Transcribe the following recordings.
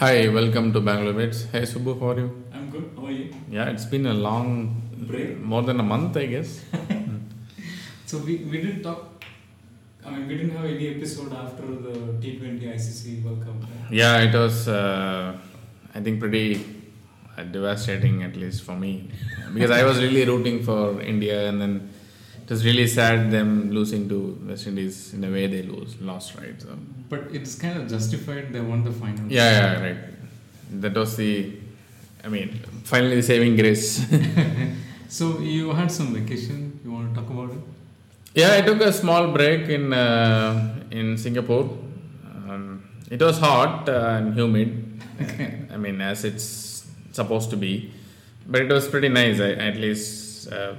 Hi, welcome to Bangalore Bits. Hey Subbu, how are you? I'm good. How are you? Yeah, it's been a long Break. more than a month, I guess. So we, we didn't talk. I mean, we didn't have any episode after the T20 ICC World Cup. right? Yeah, it was, uh, I think, pretty uh, devastating, at least for me, because I was really rooting for India, and then it was really sad them losing to West Indies in a way they lose lost, right? So But it's kind of justified. They won the final. yeah, yeah, right. That was the, I mean, finally the saving grace. So you had some vacation. You want to talk about it? Yeah, I took a small break in uh, in Singapore. Um, it was hot uh, and humid. I mean, as it's supposed to be, but it was pretty nice. I at least, uh,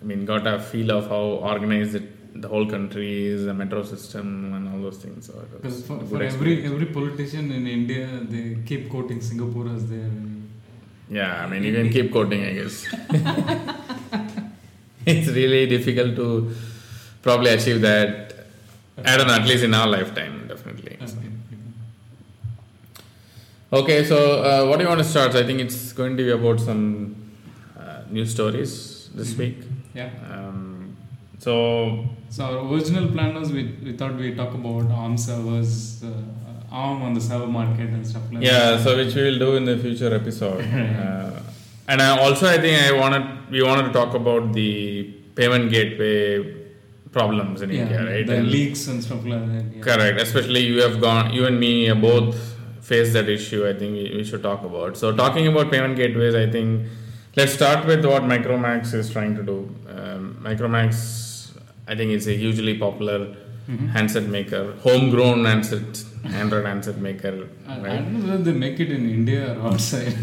I mean, got a feel of how organized it, the whole country is, the metro system, and all those things. So Because for, for every every politician in India, they keep quoting Singapore as their. yeah, I mean, you can keep quoting, I guess. it's really difficult to probably achieve that. I don't know, at least in our lifetime, definitely. So. Okay, so uh, what do you want to start? I think it's going to be about some uh, news stories this Mhm. week. Yeah. Um, so So our original plan was we, we thought we'd talk about ARM servers, uh, ARM on the server market and stuff like yeah, that. Yeah, so which we will do in the future episode. uh, and I also, I think I wanted we wanted to talk about the payment gateway problems in yeah, India, right? The And- leaks and stuff like that. Yeah. Correct. Especially you have gone, you and me both faced that issue. I think we, we should talk about. So talking about payment gateways, I think let's start with what Micromax is trying to do. Um, Micromax, I think, is a hugely popular Mhm. handset maker, homegrown handset, Android handset maker. I, I don't know whether they make it in India or outside.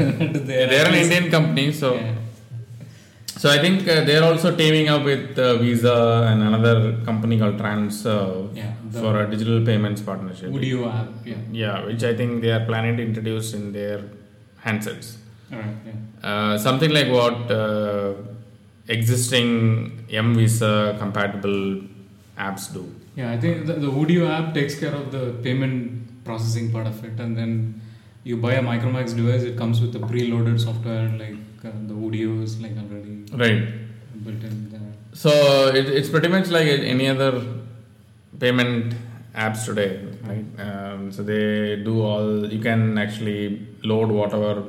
they They're an Indian company, so Yeah. so I think uh, they're also teaming up with uh, Visa and another company called TranServ Yeah, for a digital payments partnership. Udio app. Yeah. Yeah, which I think they are planning to introduce in their handsets. Yeah. Uh, something like what uh, existing M Visa compatible apps do. Yeah, I think the, the Udio app takes care of the payment processing part of it, and then you buy a Micromax device, it comes with the preloaded software like uh, the Udio is like already Right. built in there. So it, it's pretty much like any other payment apps today, right? Um, so they do all. You can actually load whatever,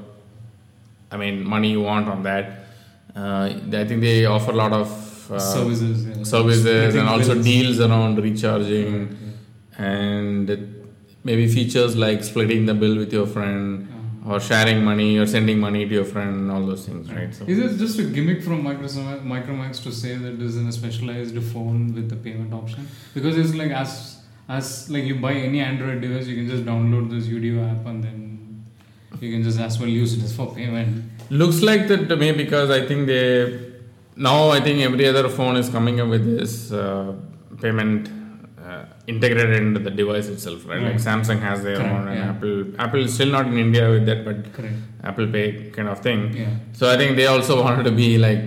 I mean, money you want on that. Uh, I think they offer a lot of uh, services, yeah. services and also bills. deals around recharging Yeah. and maybe features like splitting the bill with your friend Uh, or sharing money or sending money to your friend all those things right so Is it just a gimmick from Microsoft, Micromax to say that this is a specialized phone with the payment option? Because it's like as as like you buy any Android device, you can just download this Udio app and then you can just as well use it as for payment. looks like that to me because i think they now i think every other phone is coming up with this uh, payment uh, integrated into the device itself right, like samsung has their Correct, own and yeah. apple apple is still not in india with that but Correct. apple pay kind of thing Yeah. so i think they also wanted to be like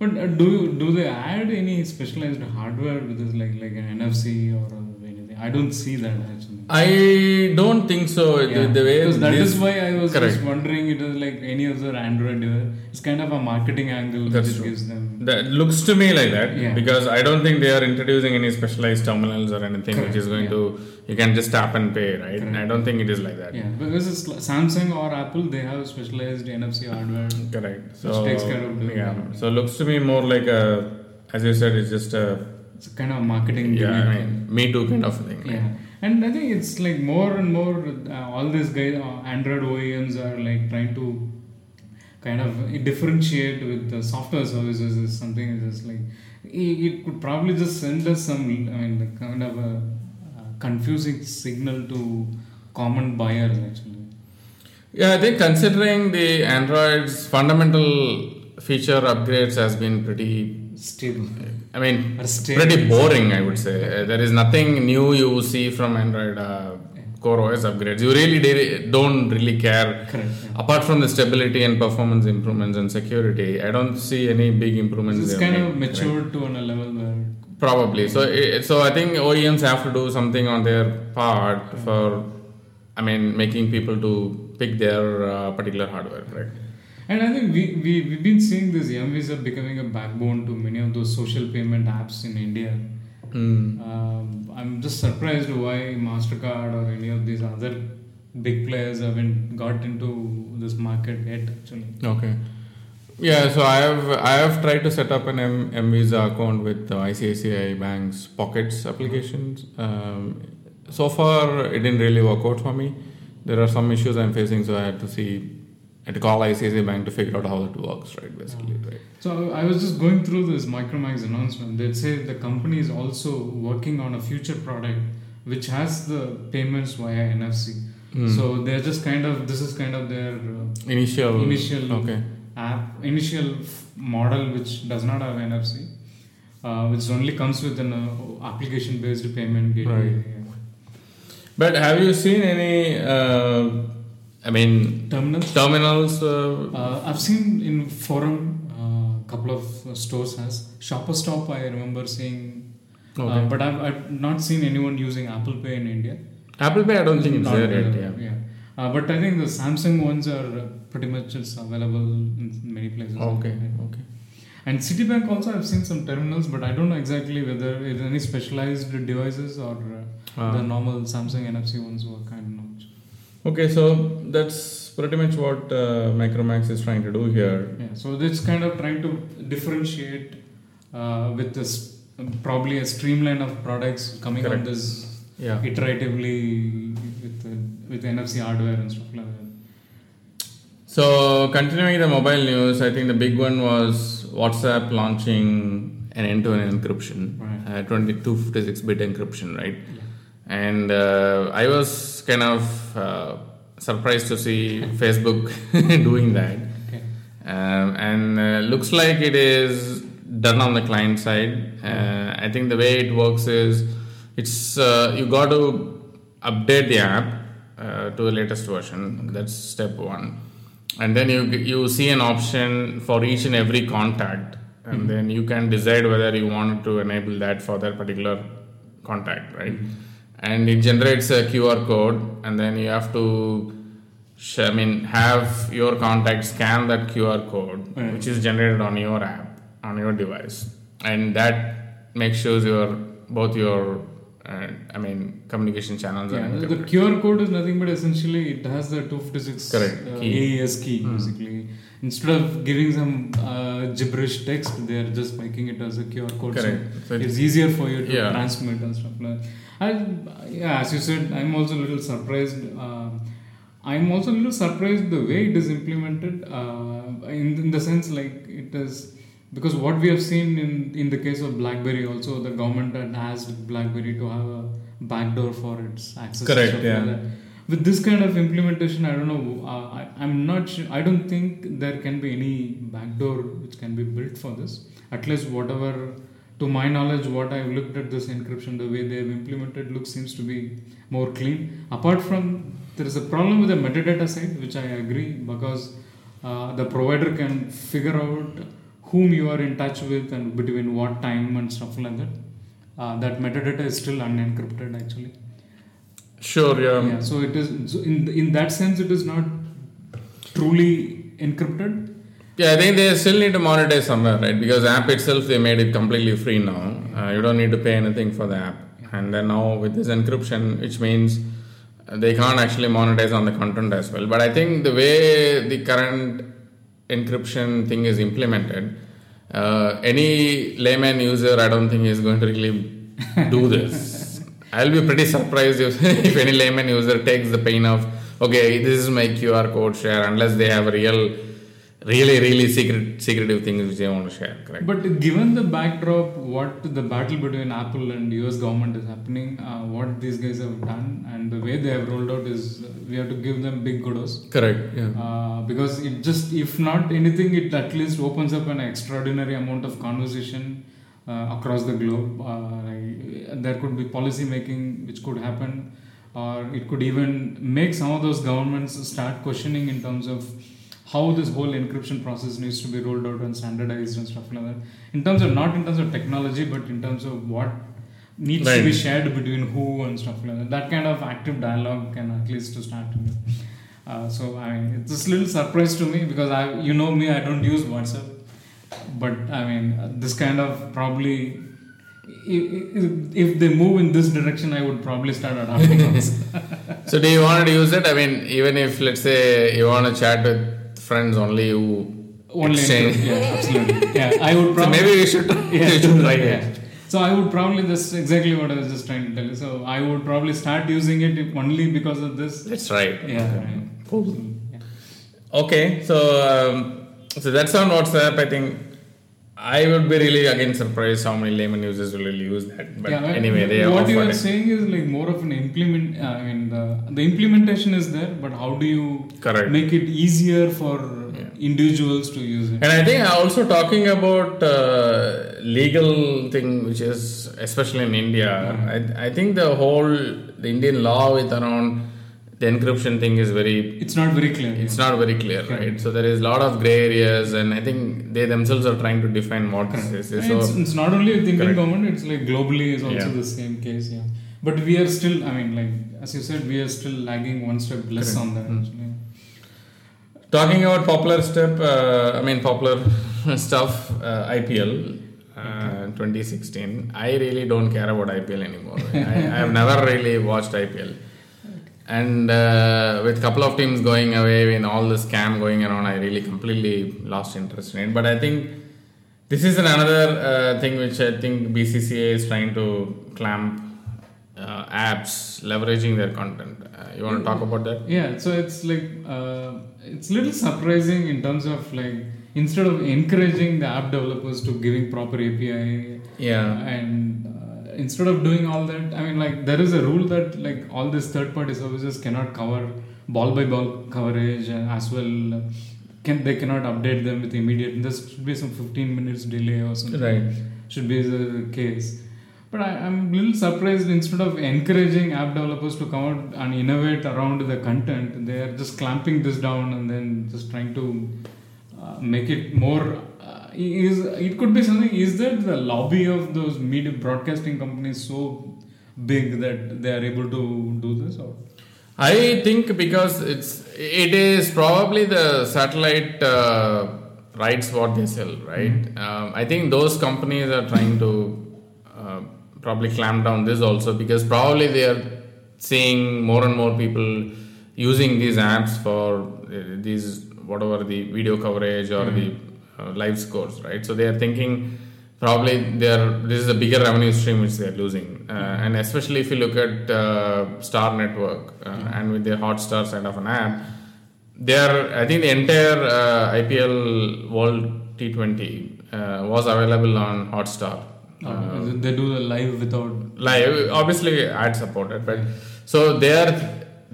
But uh, do you, do they add any specialized hardware with this like like an NFC or anything? I don't see that actually. I don't think so. The, Yeah. the way because that is why I was Correct. just wondering. It is like any other Android device. It's kind of a marketing angle That's which gives them. That looks to me like that Yeah. because I don't think they are introducing any specialized terminals or anything which is going yeah. to you can just tap and pay, right? Correct. I don't think it is like that. Yeah, because it's Samsung or Apple, they have specialized NFC hardware. Correct. So Which takes care of yeah. So looks to me more like a, as you said, it's just a It's a kind of marketing. yeah, I mean, me too kind of thing. right? And I think it's like more and more uh, all these guys, uh, Android OEMs are like trying to kind of differentiate with the software services is something that's like it, could probably just send us some, I mean, kind of a uh, confusing signal to common buyers actually. Yeah, I think considering the Android's fundamental feature upgrades has been pretty Stable. I mean, pretty boring, I would say. There is nothing new you see from Android uh, Core OS upgrades. You really de- don't really care. Correct. yeah. Apart from the stability and performance improvements and security, I don't see any big improvements. It's kind made, of right? matured to on a level where Probably. So, i- so I think OEMs have to do something on their part for I mean, making people to pick their uh, particular hardware, correct? And I think we, we, we've been seeing this M-Visa becoming a backbone to many of those social payment apps in India. Um, I'm just surprised why MasterCard or any of these other big players haven't got into this market yet, actually. Okay. Yeah, so I have I have tried to set up an M, M Visa account with uh, ICICI Bank's Pockets applications. Um, so far, it didn't really work out for me. There are some issues I'm facing, so I had to see, To call ICICI Bank to figure out how it works, right? Basically, right? So I was just going through this Micromax announcement. They say the company is also working on a future product which has the payments via NFC. Hmm. So they're just kind of this is kind of their uh, initial initial okay app initial model which does not have NFC, uh, which only comes with an uh, application based payment gateway. Right. But have you seen any? Uh, I mean, Terminals. terminals. Uh, Uh, I've seen in forum a couple of uh, stores has Shopper Stop. I remember seeing, okay. uh, but I've, I've not seen anyone using Apple Pay in India. Apple Pay, I don't think it's there yet. Yeah. Uh, but I think the Samsung ones are uh, pretty much just available in many places. Okay. Okay. And Citibank also I've seen some terminals, but I don't know exactly whether it's any specialized devices or uh, the normal Samsung NFC ones work. I don't know. Okay, so that's pretty much what uh, Micromax is trying to do here. Yeah, so it's kind of trying to differentiate uh, with this probably a streamline of products coming on this Yeah. iteratively with uh, with NFC hardware and stuff like that. So continuing the mobile news, I think the big one was WhatsApp launching an end-to-end encryption, Right. uh, 2256-bit encryption, right? And uh, I was kind of uh, surprised to see Facebook doing that. Okay. Um, and uh, looks like it is done on the client side. Uh, I think the way it works is it's uh, you got to update the app uh, to the latest version. That's step one, and then you you see an option for each and every contact, and then you can decide whether you want to enable that for that particular contact, right? And it generates a QR code, and then you have to sh- I mean, have your contact scan that QR code, Right. which is generated on your app, on your device, and that makes sure your both your, uh, I mean, communication channels are Yeah, the, encrypted. QR code is nothing but essentially it has the 256 Correct, uh, key. AES key Hmm. basically. Instead of giving some uh, gibberish text, they are just making it as a QR code. Correct. So So it- it's easier for you to Yeah. transmit and stuff like that. I, yeah, as you said, I'm also a little surprised. Uh, I'm also a little surprised the way it is implemented. Uh, in, in the sense, like it is because what we have seen in in the case of BlackBerry, also the government had asked BlackBerry to have a backdoor for its access. Correct, yeah. Like. With this kind of implementation, I don't know. Uh, I, I'm not sure. I don't think there can be any backdoor which can be built for this. At least whatever, to my knowledge, what I've looked at this encryption, the way they've implemented looks seems to be more clean. Apart from there is a problem with the metadata side, which I agree because uh, the provider can figure out whom you are in touch with and between what time and stuff like that. Uh, that metadata is still unencrypted actually. Sure, yeah. Yeah, so it is so in in that sense it is not truly encrypted. Yeah, I think they still need to monetize somewhere, right? Because app itself they made it completely free now. Uh, you don't need to pay anything for the app, and then now with this encryption, which means they can't actually monetize on the content as well. But I think the way the current encryption thing is implemented, uh, any layman user, I don't think is going to really do this. I'll be pretty surprised if, if any layman user takes the pain of okay, this is my QR code share, unless they have a real, really, really secret, secretive things which they want to share. Correct. But given the backdrop, what the battle between Apple and US government is happening, uh, what these guys have done and the way they have rolled out is uh, we have to give them big kudos. Correct. Yeah. Uh, because it just, if not anything, it at least opens up an extraordinary amount of conversation uh, across the globe. Uh, like, there could be policy making which could happen, or it could even make some of those governments start questioning in terms of how this whole encryption process needs to be rolled out and standardized and stuff like that. In terms of not in terms of technology, but in terms of what needs to be shared between who and stuff like that. That kind of active dialogue can at least to start. to. Uh, so I mean, it's just a little surprise to me because I, you know me, I don't use WhatsApp, but I mean, this kind of probably. i- i- If they move in this direction, I would probably start adopting. So do you want to use it? I mean, even if let's say you want to chat with friends only, you Only exchange. yeah, absolutely. Yeah, I would probably. So maybe we should, yeah, we should try yeah. it. So I would probably that's exactly what I was just trying to tell you. So I would probably start using it if only because of this. Try it. Yeah. right. Cool. Yeah. Okay, so um, so that's on WhatsApp. I think I would be really again surprised how many layman users will really use that. But Yeah, anyway, they have what you are it. saying is like more of an implement. I mean, the the implementation is there, but how do you Correct. make it easier for Yeah. individuals to use it? And I think also talking about uh, legal thing, which is especially in India, I, I think the whole the Indian law with around the encryption thing is very It's not very clear. it's not very clear, right? So there is a lot of gray areas, and I think they themselves are trying to define what this is. So it's, it's not only with Indian Correct. government; it's like globally is also Yeah. the same case. Yeah, but we are still. I mean, like as you said, we are still lagging one step less Correct. on that. Mm. actually. Talking about popular step, uh, I mean popular stuff, uh, IPL uh, 2016. I really don't care about IPL anymore. I, I have never really watched IPL, and uh, with couple of teams going away, in all the scam going around, I really completely lost interest in it. But I think this is another uh, thing which I think BCCI is trying to clamp uh, apps leveraging their content. Uh, you want to talk about that? Yeah, so it's like uh, it's little surprising in terms of like instead of encouraging the app developers to giving proper API Yeah. and instead of doing all that, I mean like there is a rule that like all these third party services cannot cover ball by ball coverage as well. Can they cannot update them with immediate? There should be some 15 minutes delay or something. Right. Should be the case. But I, I'm a little surprised instead of encouraging app developers to come out and innovate around the content, they are just clamping this down and then just trying to uh, make it more. Is it could be something? Is that the lobby of those media broadcasting companies so big that they are able to do this? Or I think because it's it is probably the satellite uh, rights what they sell, right? Um, I think those companies are trying to uh, probably clamp down this also because probably they are seeing more and more people using these apps for uh, these whatever the video coverage or the uh, live scores, right? So they are thinking probably they are this is a bigger revenue stream which they are losing, uh, and especially if you look at uh, Star Network uh, and with their Hotstar side of an app, they are I think the entire uh, IPL World T20 uh, was available on Hotstar. uh, they do the live without. live obviously ad supported but so they are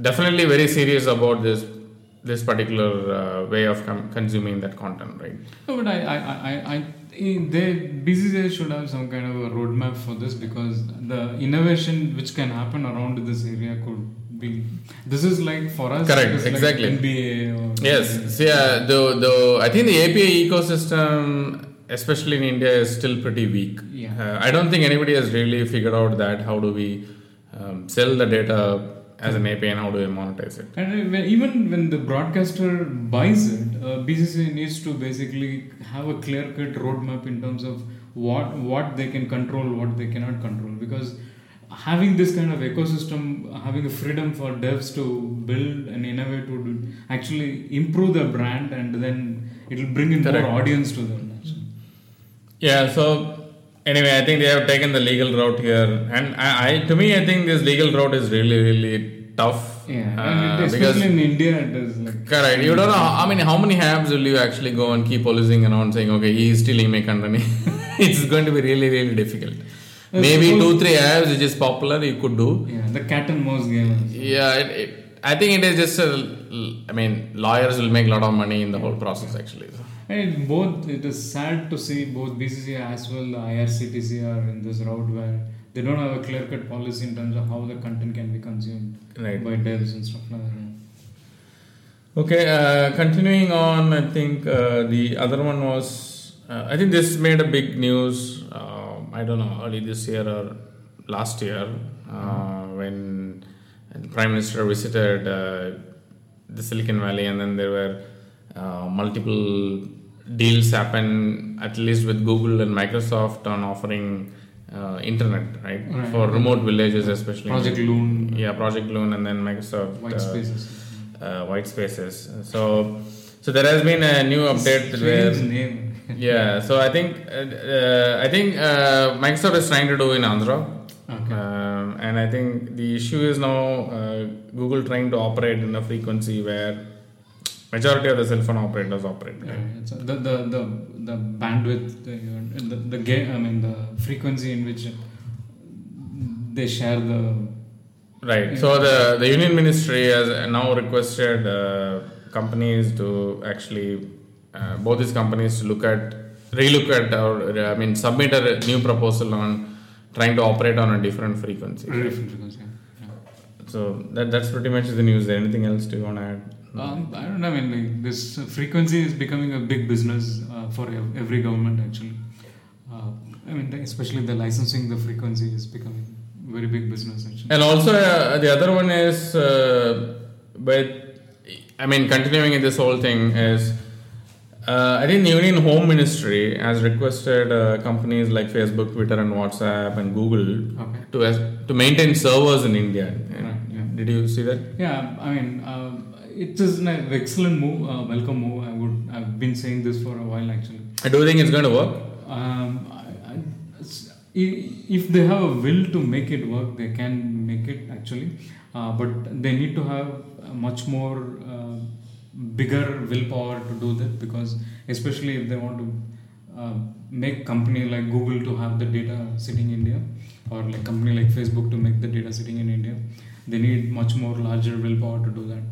definitely very serious about this this particular uh, way of com- consuming that content right No, but I, I, I, I, they BCCI should have some kind of a roadmap for this because the innovation which can happen around this area could be. This is like for us. Correct, like exactly. NBA or yes so yeah though though i think the api ecosystem especially in india is still pretty weak Yeah. uh, i don't think anybody has really figured out that how do we um, sell the data as an api and how do they monetize it And even when the broadcaster buys it, uh, BCCI needs to basically have a clear-cut roadmap in terms of what what they can control, what they cannot control. Because having this kind of ecosystem, having a freedom for devs to build and innovate would actually improve the brand, and then it will bring in Correct. more audience to them. Yeah, so anyway, I think they have taken the legal route here, and I, I to me, I think this legal route is really, really tough. Yeah, uh, and it- because especially in India, it is like correct, you don't know. How, I mean, how many apps will you actually go and keep policing around saying, okay, he is stealing my content? it's going to be really, really difficult. Maybe two, three apps which is popular, you could do. yeah, the cat and mouse game. Yeah, it, it, I think it is just a. I mean, lawyers will make a lot of money in the whole process actually. So. And it both it is sad to see both BCCI as well the IRCTC are in this route where they don't have a clear cut policy in terms of how the content can be consumed Right. by devs and stuff like that. Okay, uh, continuing on, I think uh, the other one was, uh, I think this made a big news. Uh, I don't know, early this year or last year uh, when the Prime Minister visited uh, the Silicon Valley, and then there were uh, multiple deals happen at least with Google and Microsoft on offering uh, internet, right? Right. For remote villages, especially. Project Loon, Yeah, Project Loon, and then Microsoft white uh, spaces. uh, white spaces. So, so there has been a new update where name. yeah. So I think uh, uh, I think uh, Microsoft is trying to do in Andhra. And I think the issue is now uh, Google trying to operate in a frequency where majority of the cell phone operators operate. Yeah, Right? it's a- the, the the the bandwidth, the the, the game. I mean the frequency in which they share the. Right. So the the Union Ministry has now requested uh, companies to actually uh, both these companies to look at relook at or I mean submit a new proposal on trying to operate on a different frequency. Different frequency. Yeah. So that that's pretty much the news. There. Anything else do you want to add? Um, I don't know. I mean, like this frequency is becoming a big business uh, for every government actually. Uh, I mean, especially the licensing the frequency is becoming very big business actually. And also uh, the other one is, uh, but I mean, continuing in this whole thing is, uh, I think the Union Home Ministry has requested uh, companies like Facebook, Twitter, and WhatsApp and Google Okay. to as, to maintain servers in India. Right, yeah. Did you see that? Yeah, I mean, uh, it is an excellent move, uh, welcome move. I would, I've been saying this for a while actually. I do think it's going to work. Um, I, I, if they have a will to make it work, they can make it actually. Uh, but they need to have much more uh, bigger willpower to do that because, especially if they want to uh, make company like Google to have the data sitting in India, or like company like Facebook to make the data sitting in India, they need much more larger willpower to do that.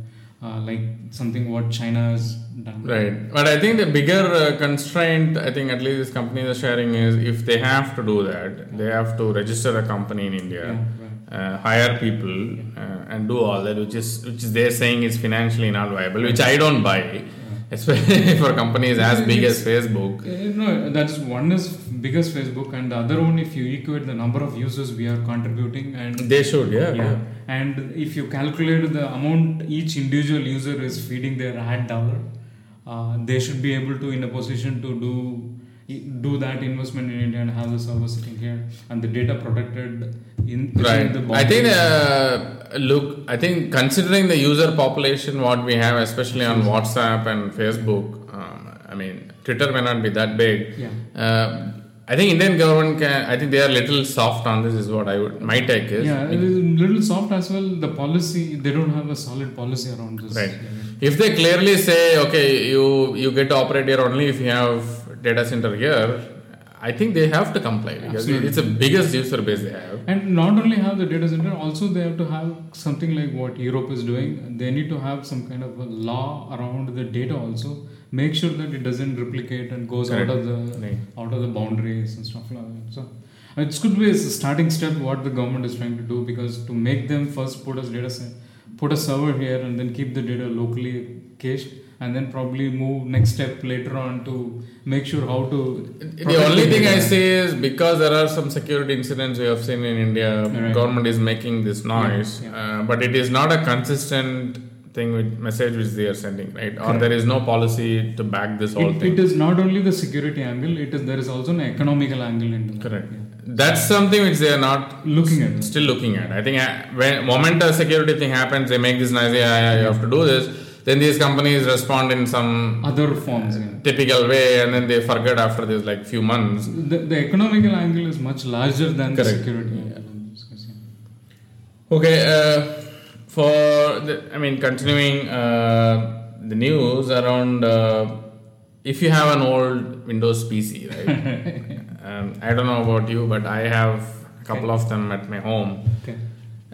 Uh, like something what China has done. Right. But I think the bigger uh, constraint, I think at least these companies are sharing is if they have to do that, they have to register a company in India. Yeah. Uh, hire people uh, and do all that, which is which they're saying is financially not viable, which I don't buy, especially for companies as big as Facebook. Uh, No, that is one is big as Facebook, and the other one, if you equate the number of users we are contributing, and They should, yeah. yeah, and if you calculate the amount each individual user is feeding their ad dollar, uh, they should be able to in a position to do do that investment in India and have the server sitting here and the data protected in Right. the I think uh, look, I think considering the user population what we have, especially on WhatsApp and Facebook, um, I mean Twitter may not be that big. Yeah. Uh, I think Indian government can. I think they are little soft on this. Is what I would. My take is. yeah, it is a little soft as well. The policy they don't have a solid policy around this. Right. If they clearly say, okay, you you get to operate here only if you have data center here, I think they have to comply because Absolutely. it's the biggest user base they have. And not only have the data center, also they have to have something like what Europe is doing. They need to have some kind of a law around the data also. Make sure that it doesn't replicate and goes Correct. out of the Right. out of the boundaries and stuff like that. So it's could be a starting step what the government is trying to do because to make them first put a data set, put a server here and then keep the data locally cached and then probably move next step later on to make sure how to The only thing I say is because there are some security incidents we have seen in India, Right. government is making this noise, Yeah, Uh, but it is not a consistent thing with message which they are sending, right? Or there is no policy to back this whole It, thing. it is not only the security angle; it is there is also an economical angle into that. Correct. Yeah. That's something which they are not Looking at still looking at. I think uh, when moment a security thing happens, they make this nice, yeah, yeah, you have to do this. Then these companies respond in some Other forms. Yeah. typical way, and then they forget after this like few months. The, the economical angle is much larger than the security angle. in this case, yeah. Okay, uh, for the, I mean, continuing uh, the news around uh, if you have an old Windows PC, right? um, I don't know about you, but I have a couple of them at my home. Okay.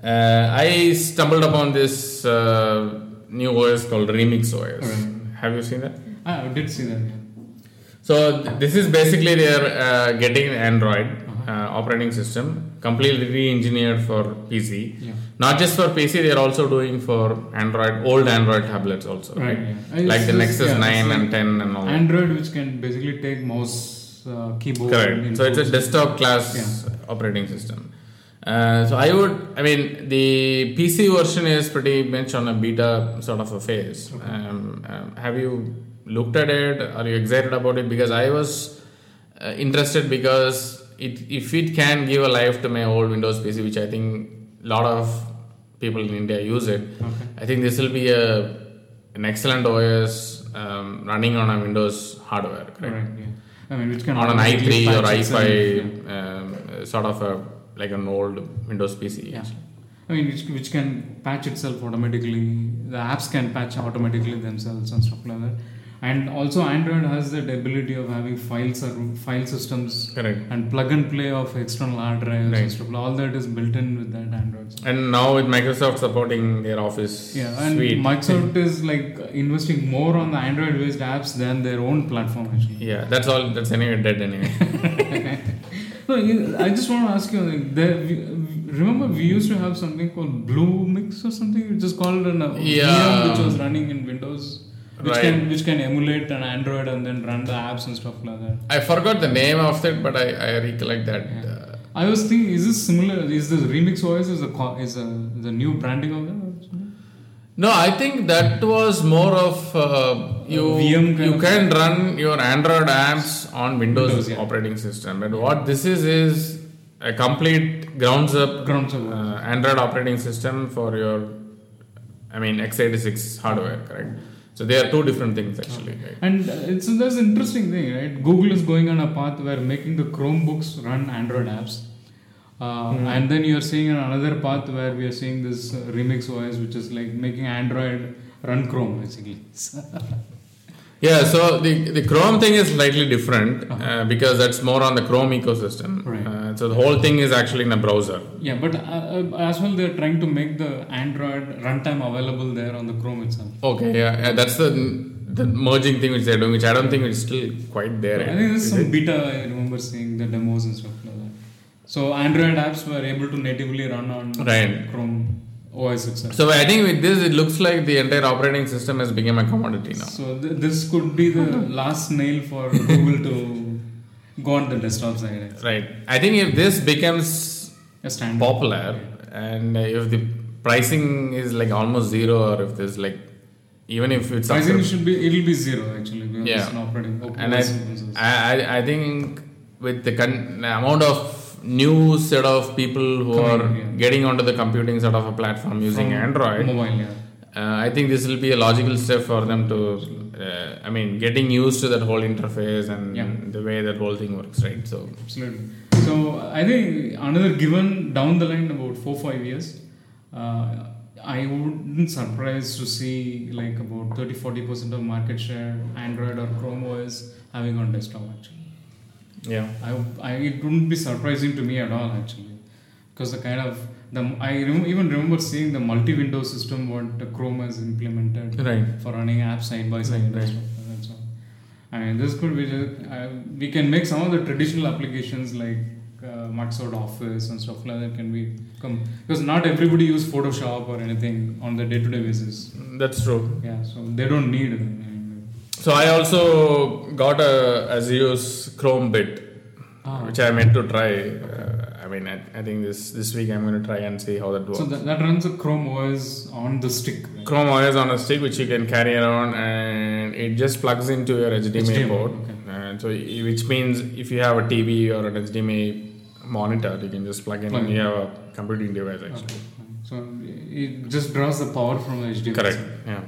Uh, I stumbled upon this uh, new OS called Remix OS. Alright. Have you seen that? Ah, I did see that. So th- this is basically they're uh, getting Android uh, operating system completely re-engineered for PC. Yeah. Not just for PC, they're also doing for Android, old Android tablets also. Right. Right. yeah. Like the Nexus yeah, 9 and 10 and all. Android, which can basically take mouse, uh, keyboard. Correct. So it's a desktop class operating system. Uh, so I would, I mean, the PC version is pretty much on a beta sort of a phase. Um, um, have you looked at it? Are you excited about it? Because I was uh, interested because it, if it can give a life to my old Windows PC, which I think a lot of people in India use it, Okay. I think this will be a an excellent OS um, running on a Windows hardware, correct? Correct. Yeah. I mean, which can On an i3 or i5, um, sort of a like an old Windows PC. Yeah. I mean, which, which can patch itself automatically. The apps can patch automatically themselves and stuff like that. And also, Android has the ability of having files or file systems Correct. and plug and play of external hard drives Right. and stuff. All that is built in with that Android. And now with Microsoft supporting their Office Yeah, and suite. Microsoft is like investing more on the Android-based apps than their own platform actually. Yeah, that's all. That's anyway dead anyway. No, I just want to ask you. Like, there, we, remember, we used to have something called Blue Mix or something, which is called an uh, Yeah. VM, which was running in Windows, which Right. can which can emulate an Android and then run the apps and stuff like that. I forgot the name of it, but I, I recollect that. Yeah. Uh, I was thinking, is this similar? Is this Remix OS is a is a the new branding of that? No, I think that was more of uh, you. VM you can run your Android apps on Windows, Windows, yeah. operating system, but what this is is a complete grounds up Grounds up. uh, Android operating system for your, I mean x86 hardware, correct? So they are two different things actually. Right? And uh, it's that's an interesting thing, right? Google is going on a path where making the Chromebooks run Android apps. Uh, Hmm. And then you're seeing another path where we are seeing this uh, Remix OS, which is like making Android run Chrome basically. Yeah, so the, the Chrome thing is slightly different uh, because that's more on the Chrome ecosystem. Right. Uh, so the whole thing is actually in a browser. yeah, but uh, uh, as well, they're trying to make the Android runtime available there on the Chrome itself. Okay, yeah, yeah that's the the merging thing which they're doing, which I don't think is still quite there. I think there's Is some it? beta, I remember seeing the demos and stuff like. So Android apps were able to natively run on Right. Chrome OS itself. So I think with this, it looks like the entire operating system has become a commodity now. So th- this could be the last nail for Google to go on the desktop side. Right. I think if this becomes A standard. popular and if the pricing is like almost zero, or if there's like even if it's Pricing should be it'll be zero actually Yeah. it's an operating. and I, I, I- think with the con- the amount of new set of people who Coming, are yeah. getting onto the computing sort of a platform using From Android, mobile, yeah. uh, I think this will be a logical step for them to, uh, I mean, getting used to that whole interface and Yeah. the way that whole thing works, right? So, Absolutely. So I think another given down the line about four five years, uh, I wouldn't surprise to see like about 30 40 percent of market share Android or Chrome OS having on desktop actually. Yeah. I, I it wouldn't be surprising to me at all actually, because the kind of the I rem- even remember seeing the multi-window system what Chrome has implemented Right. for running apps side by side. Right, and right. stuff like that. So, I mean, this could be just, uh, we can make some of the traditional applications like uh, Microsoft Office and stuff like that can be come because not everybody use Photoshop or anything on the day-to-day basis. That's true. Yeah, so they don't need it. So I also got a Azure's Chrome bit, Ah. which I meant to try. Uh, I mean, I, I think this this week I'm going to try and see how that works. So that, that runs a Chrome OS on the stick. right? Chrome OS on a stick, which you can carry around, and it just plugs into your HDMI, HDMI, port. okay. And so, i- which means if you have a TV or an HDMI monitor, you can just plug in. Plug and in. You have a computing device actually. Okay. So it just draws the power from the HDMI. Correct. Yeah.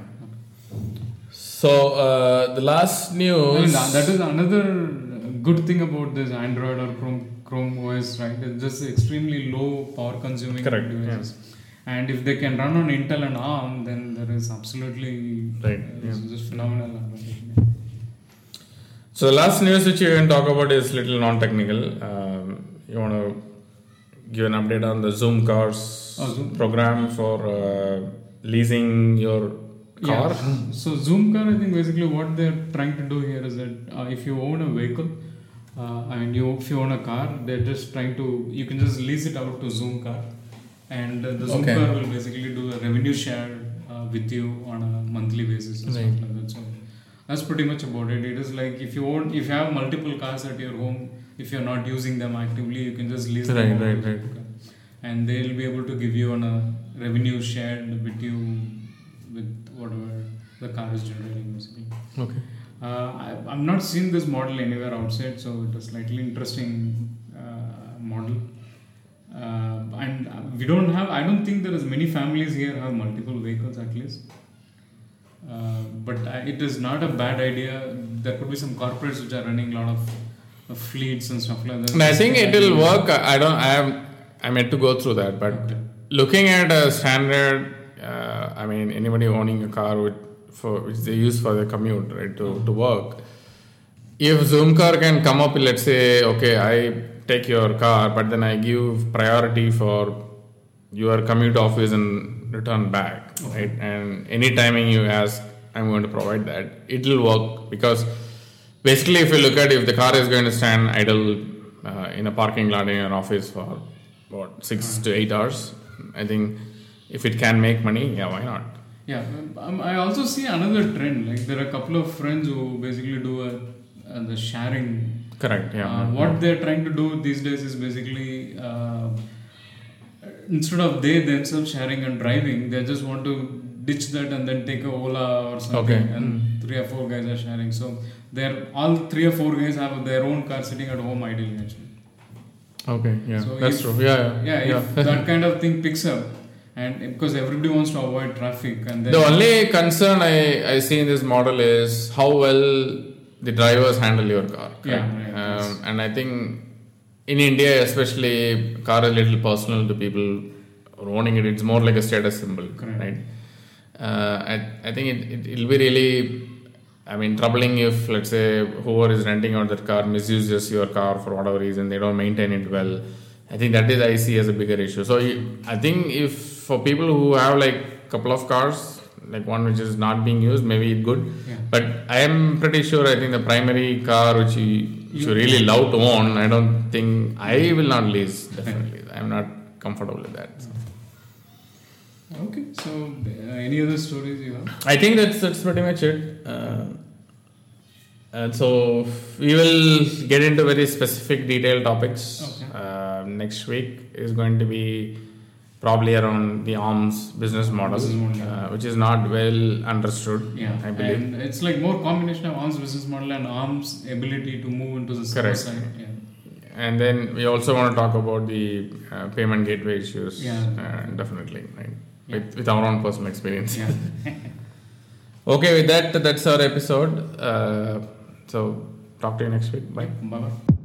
So uh, the last news. mean, that that is another good thing about this Android or Chrome Chrome OS, right? It's just extremely low power consuming Correct, devices. And if they can run on Intel and ARM, then there is absolutely Right, it's yeah. just phenomenal. So the last news which you can talk about is little non-technical. Um, you want to give an update on the Zoomcars Oh, Zoom. program for uh, leasing your car? Yeah. So Zoomcar, I think basically what they're trying to do here is that uh, if you own a vehicle, uh, mean, you if you own a car, they're just trying to you can just lease it out to Zoomcar, and uh, the Zoom Okay. car will basically do a revenue share uh, with you on a monthly basis and Right. stuff like that. So that's pretty much about it. It is like if you own if you have multiple cars at your home, if you're not using them actively, you can just lease Right, them out right, right. And they'll be able to give you on a revenue shared with you with the car is generating basically. Okay. Uh, I, I've not seen this model anywhere outside, so it is was slightly interesting uh, model. Uh, and uh, we don't have. I don't think there is many families here have multiple vehicles at least. Uh, but I, it is not a bad idea. There could be some corporates which are running a lot of, of fleets and stuff like that. And I think it will work. I don't. I. I'm yet to go through that, but Okay. looking at a standard. Uh, I mean, anybody owning a car with for which they use for their commute, right, to, to work. If Zoomcar can come up, let's say, okay, I take your car, but then I give priority for your commute office and return back, right? And any timing you ask, I'm going to provide that. It will work because basically, if you look at if the car is going to stand idle uh, in a parking lot in your office for what six to eight hours, I think if it can make money, yeah, why not? Yeah, um, I also see another trend. Like there are a couple of friends who basically do a, uh, the sharing. Correct. Yeah. Uh, what they're trying to do these days is basically uh, instead of they themselves sharing and driving, they just want to ditch that and then take a Ola or something, Okay. and three or four guys are sharing. So they're all three or four guys have their own car sitting at home ideally actually. Okay. Yeah. So That's if- true. Yeah. Yeah, Yeah. if that kind of thing picks up, and because everybody wants to avoid traffic, and then The only concern I, I see in this model is how well the drivers handle your car. Yeah, right, yes. um, and I think in India, especially, car is a little personal to people owning it. It's more like a status symbol, Correct. right? Uh, I, I think it, it, it'll be really, I mean, troubling if, let's say, whoever is renting out that car misuses your car for whatever reason, they don't maintain it well. I think that is I see as a bigger issue. So I think if for people who have like a couple of cars, like one which is not being used, maybe it's good. Yeah. But I am pretty sure. I think the primary car which you, you really love to own, I don't think I will not lease. Definitely, I'm not comfortable with that. So. Okay, so uh, any other stories you have? I think that's that's pretty much it. Uh, and so we will get into very specific detailed topics. Okay. Uh, next week is going to be probably around the ARM's business model, Business model, yeah. uh, which is not well understood. Yeah, I believe. and it's like more combination of ARM's business model and ARM's ability to move into the Correct. side. Yeah. And then we also want to talk about the uh, payment gateway issues. Yeah. Uh, definitely, right? Yeah. With, with our own personal experience. Yeah. Okay, with that, that's our episode. Uh, so, talk to you next week. Bye. Bye bye.